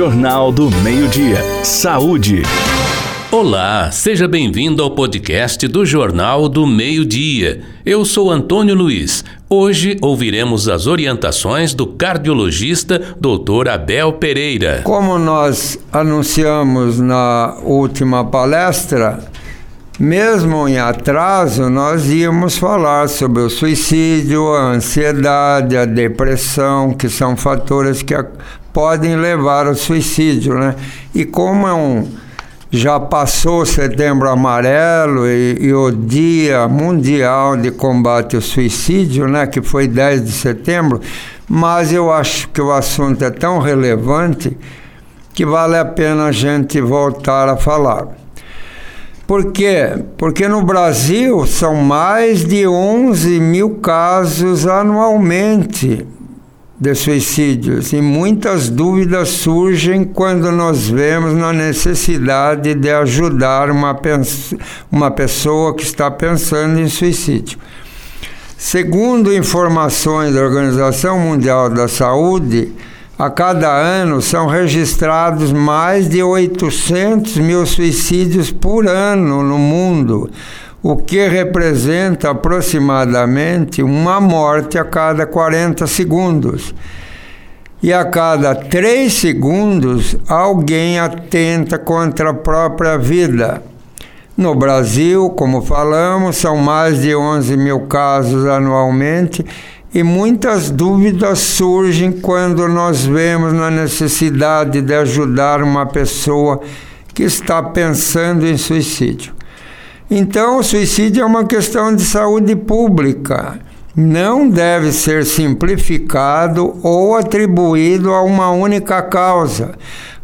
Jornal do Meio-Dia. Saúde. Olá, seja bem-vindo ao podcast do Jornal do Meio-Dia. Eu sou Antônio Luiz. Hoje ouviremos as orientações do cardiologista Dr. Abel Pereira. Como nós anunciamos na última palestra, mesmo em atraso, nós íamos falar sobre o suicídio, a ansiedade, a depressão, que são fatores que podem levar ao suicídio, né? E como é um já passou setembro amarelo e, e, o dia mundial de combate ao suicídio, né, que foi 10 de setembro, mas eu acho que o assunto é tão relevante que vale a pena a gente voltar a falar. Por quê? Porque no Brasil são mais de 11 mil casos anualmente de suicídios e muitas dúvidas surgem quando nós vemos na necessidade de ajudar uma, uma pessoa que está pensando em suicídio. Segundo informações da Organização Mundial da Saúde, a cada ano são registrados mais de 800 mil suicídios por ano no mundo, o que representa aproximadamente uma morte a cada 40 segundos. E a cada 3 segundos, alguém atenta contra a própria vida. No Brasil, como falamos, são mais de 11 mil casos anualmente e muitas dúvidas surgem quando nós vemos na necessidade de ajudar uma pessoa que está pensando em suicídio. Então, o suicídio é uma questão de saúde pública. Não deve ser simplificado ou atribuído a uma única causa,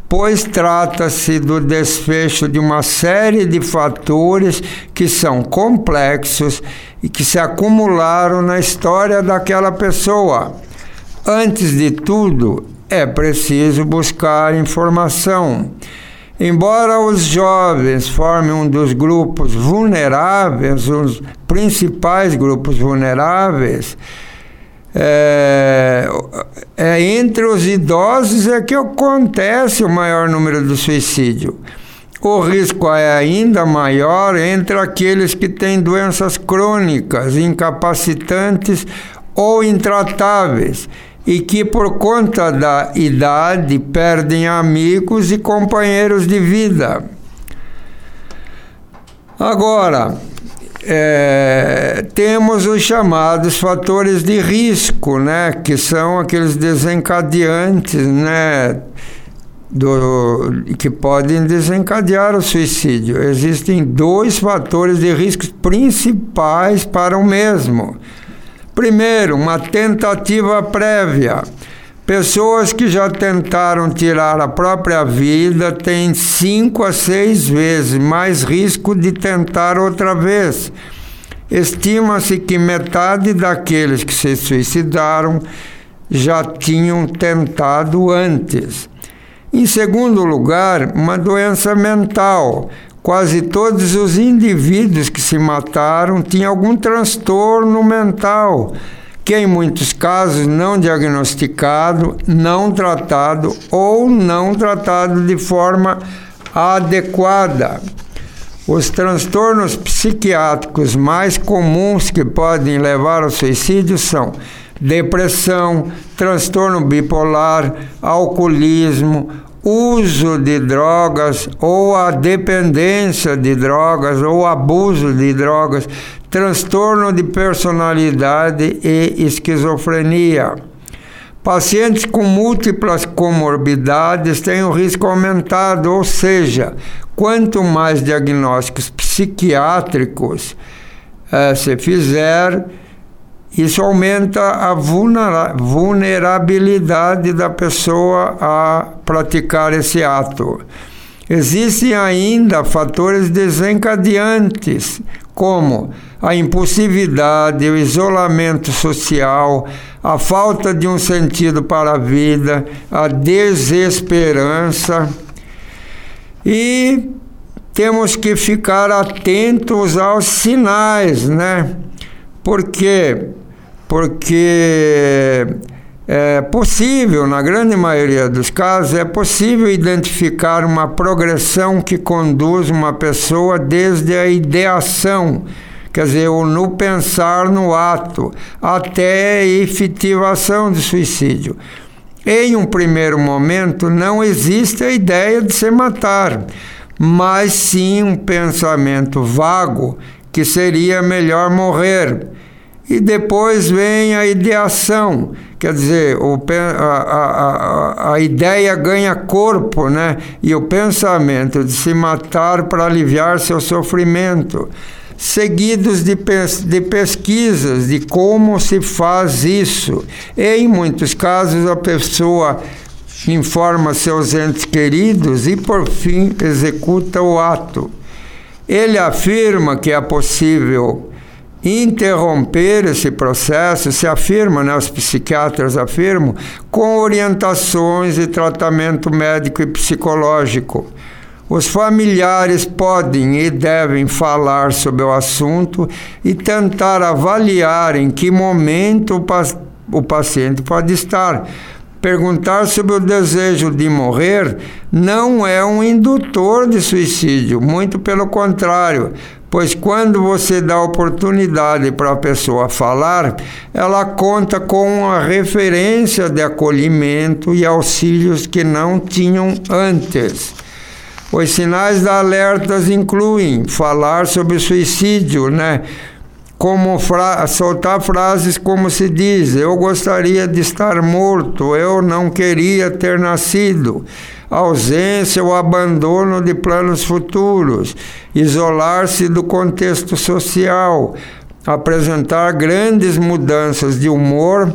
pois trata-se do desfecho de uma série de fatores que são complexos e que se acumularam na história daquela pessoa. Antes de tudo, é preciso buscar informação. Embora os jovens formem um dos grupos vulneráveis, os principais grupos vulneráveis, é, é, entre os idosos é que acontece o maior número do suicídio. O risco é ainda maior entre aqueles que têm doenças crônicas, incapacitantes ou intratáveis e que, por conta da idade, perdem amigos e companheiros de vida. Agora, é, temos os chamados fatores de risco, né, que são aqueles desencadeantes, né, do, que podem desencadear o suicídio. Existem dois fatores de risco principais para o mesmo. Primeiro, uma tentativa prévia. Pessoas que já tentaram tirar a própria vida têm cinco a seis vezes mais risco de tentar outra vez. Estima-se que metade daqueles que se suicidaram já tinham tentado antes. Em segundo lugar, uma doença mental. Quase todos os indivíduos que se mataram tinham algum transtorno mental que em muitos casos não diagnosticado, não tratado ou não tratado de forma adequada. Os transtornos psiquiátricos mais comuns que podem levar ao suicídio são depressão, transtorno bipolar, alcoolismo, uso de drogas ou a dependência de drogas ou abuso de drogas, transtorno de personalidade e esquizofrenia. Pacientes com múltiplas comorbidades têm o risco aumentado, ou seja, quanto mais diagnósticos psiquiátricos eh, se fizer, isso aumenta a vulnerabilidade da pessoa a praticar esse ato. Existem ainda fatores desencadeantes, como a impulsividade, o isolamento social, a falta de um sentido para a vida, a desesperança. E temos que ficar atentos aos sinais, né? Por quê? Porque é possível, na grande maioria dos casos, é possível identificar uma progressão que conduz uma pessoa desde a ideação, quer dizer, o no pensar no ato, até a efetivação de suicídio. Em um primeiro momento, não existe a ideia de se matar, mas sim um pensamento vago que seria melhor morrer e depois vem a ideação, quer dizer, o, a, a, a, ideia ganha corpo, né? E o pensamento de se matar para aliviar seu sofrimento, seguidos de, de pesquisas de como se faz isso. Em muitos casos, a pessoa informa seus entes queridos e, por fim, executa o ato. Ele afirma que é possível interromper esse processo, se afirma, né, os psiquiatras afirmam, com orientações e tratamento médico e psicológico. Os familiares podem e devem falar sobre o assunto e tentar avaliar em que momento o, pa o paciente pode estar. Perguntar sobre o desejo de morrer não é um indutor de suicídio, muito pelo contrário, pois quando você dá oportunidade para a pessoa falar, ela conta com uma referência de acolhimento e auxílios que não tinham antes. Os sinais da alertas incluem falar sobre suicídio, né? Como fra soltar frases como se diz: Eu gostaria de estar morto, eu não queria ter nascido ausência ou abandono de planos futuros, isolar-se do contexto social, apresentar grandes mudanças de humor,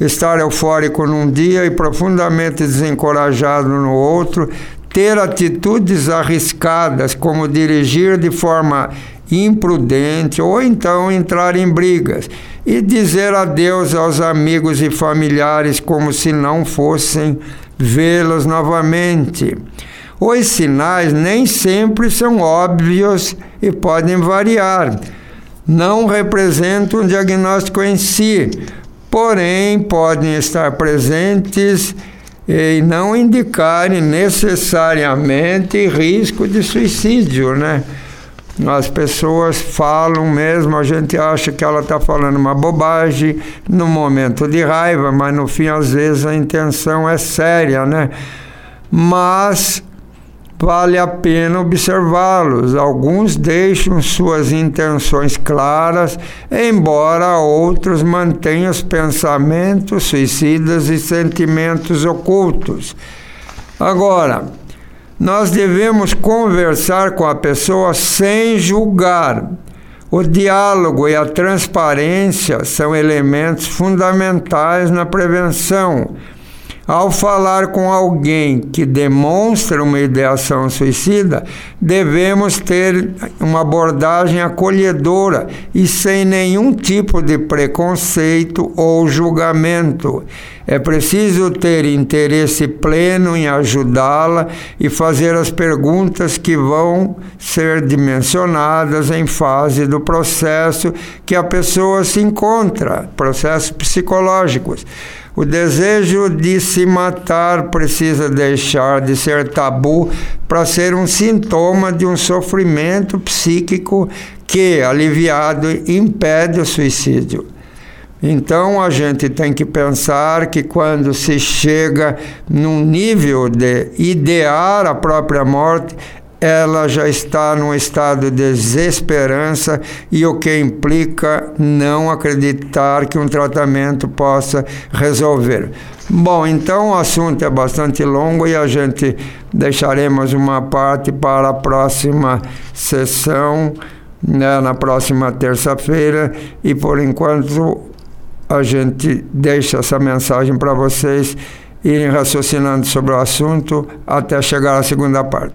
estar eufórico num dia e profundamente desencorajado no outro, ter atitudes arriscadas, como dirigir de forma imprudente ou então entrar em brigas e dizer adeus aos amigos e familiares como se não fossem vê-los novamente. Os sinais nem sempre são óbvios e podem variar. Não representam um diagnóstico em si, porém podem estar presentes e não indicarem necessariamente risco de suicídio, né? As pessoas falam mesmo, a gente acha que ela está falando uma bobagem no momento de raiva, mas no fim, às vezes, a intenção é séria, né? Mas vale a pena observá-los. Alguns deixam suas intenções claras, embora outros mantenham os pensamentos suicidas e sentimentos ocultos. Agora, nós devemos conversar com a pessoa sem julgar. O diálogo e a transparência são elementos fundamentais na prevenção. Ao falar com alguém que demonstra uma ideação suicida, devemos ter uma abordagem acolhedora e sem nenhum tipo de preconceito ou julgamento. É preciso ter interesse pleno em ajudá-la e fazer as perguntas que vão ser dimensionadas em fase do processo que a pessoa se encontra, processos psicológicos. O desejo de se matar precisa deixar de ser tabu para ser um sintoma de um sofrimento psíquico que, aliviado, impede o suicídio. Então a gente tem que pensar que quando se chega num nível de idear a própria morte, ela já está num estado de desesperança e o que implica não acreditar que um tratamento possa resolver. Bom, então o assunto é bastante longo e a gente deixaremos uma parte para a próxima sessão, né, na próxima terça-feira, e por enquanto a gente deixa essa mensagem para vocês irem raciocinando sobre o assunto até chegar à segunda parte.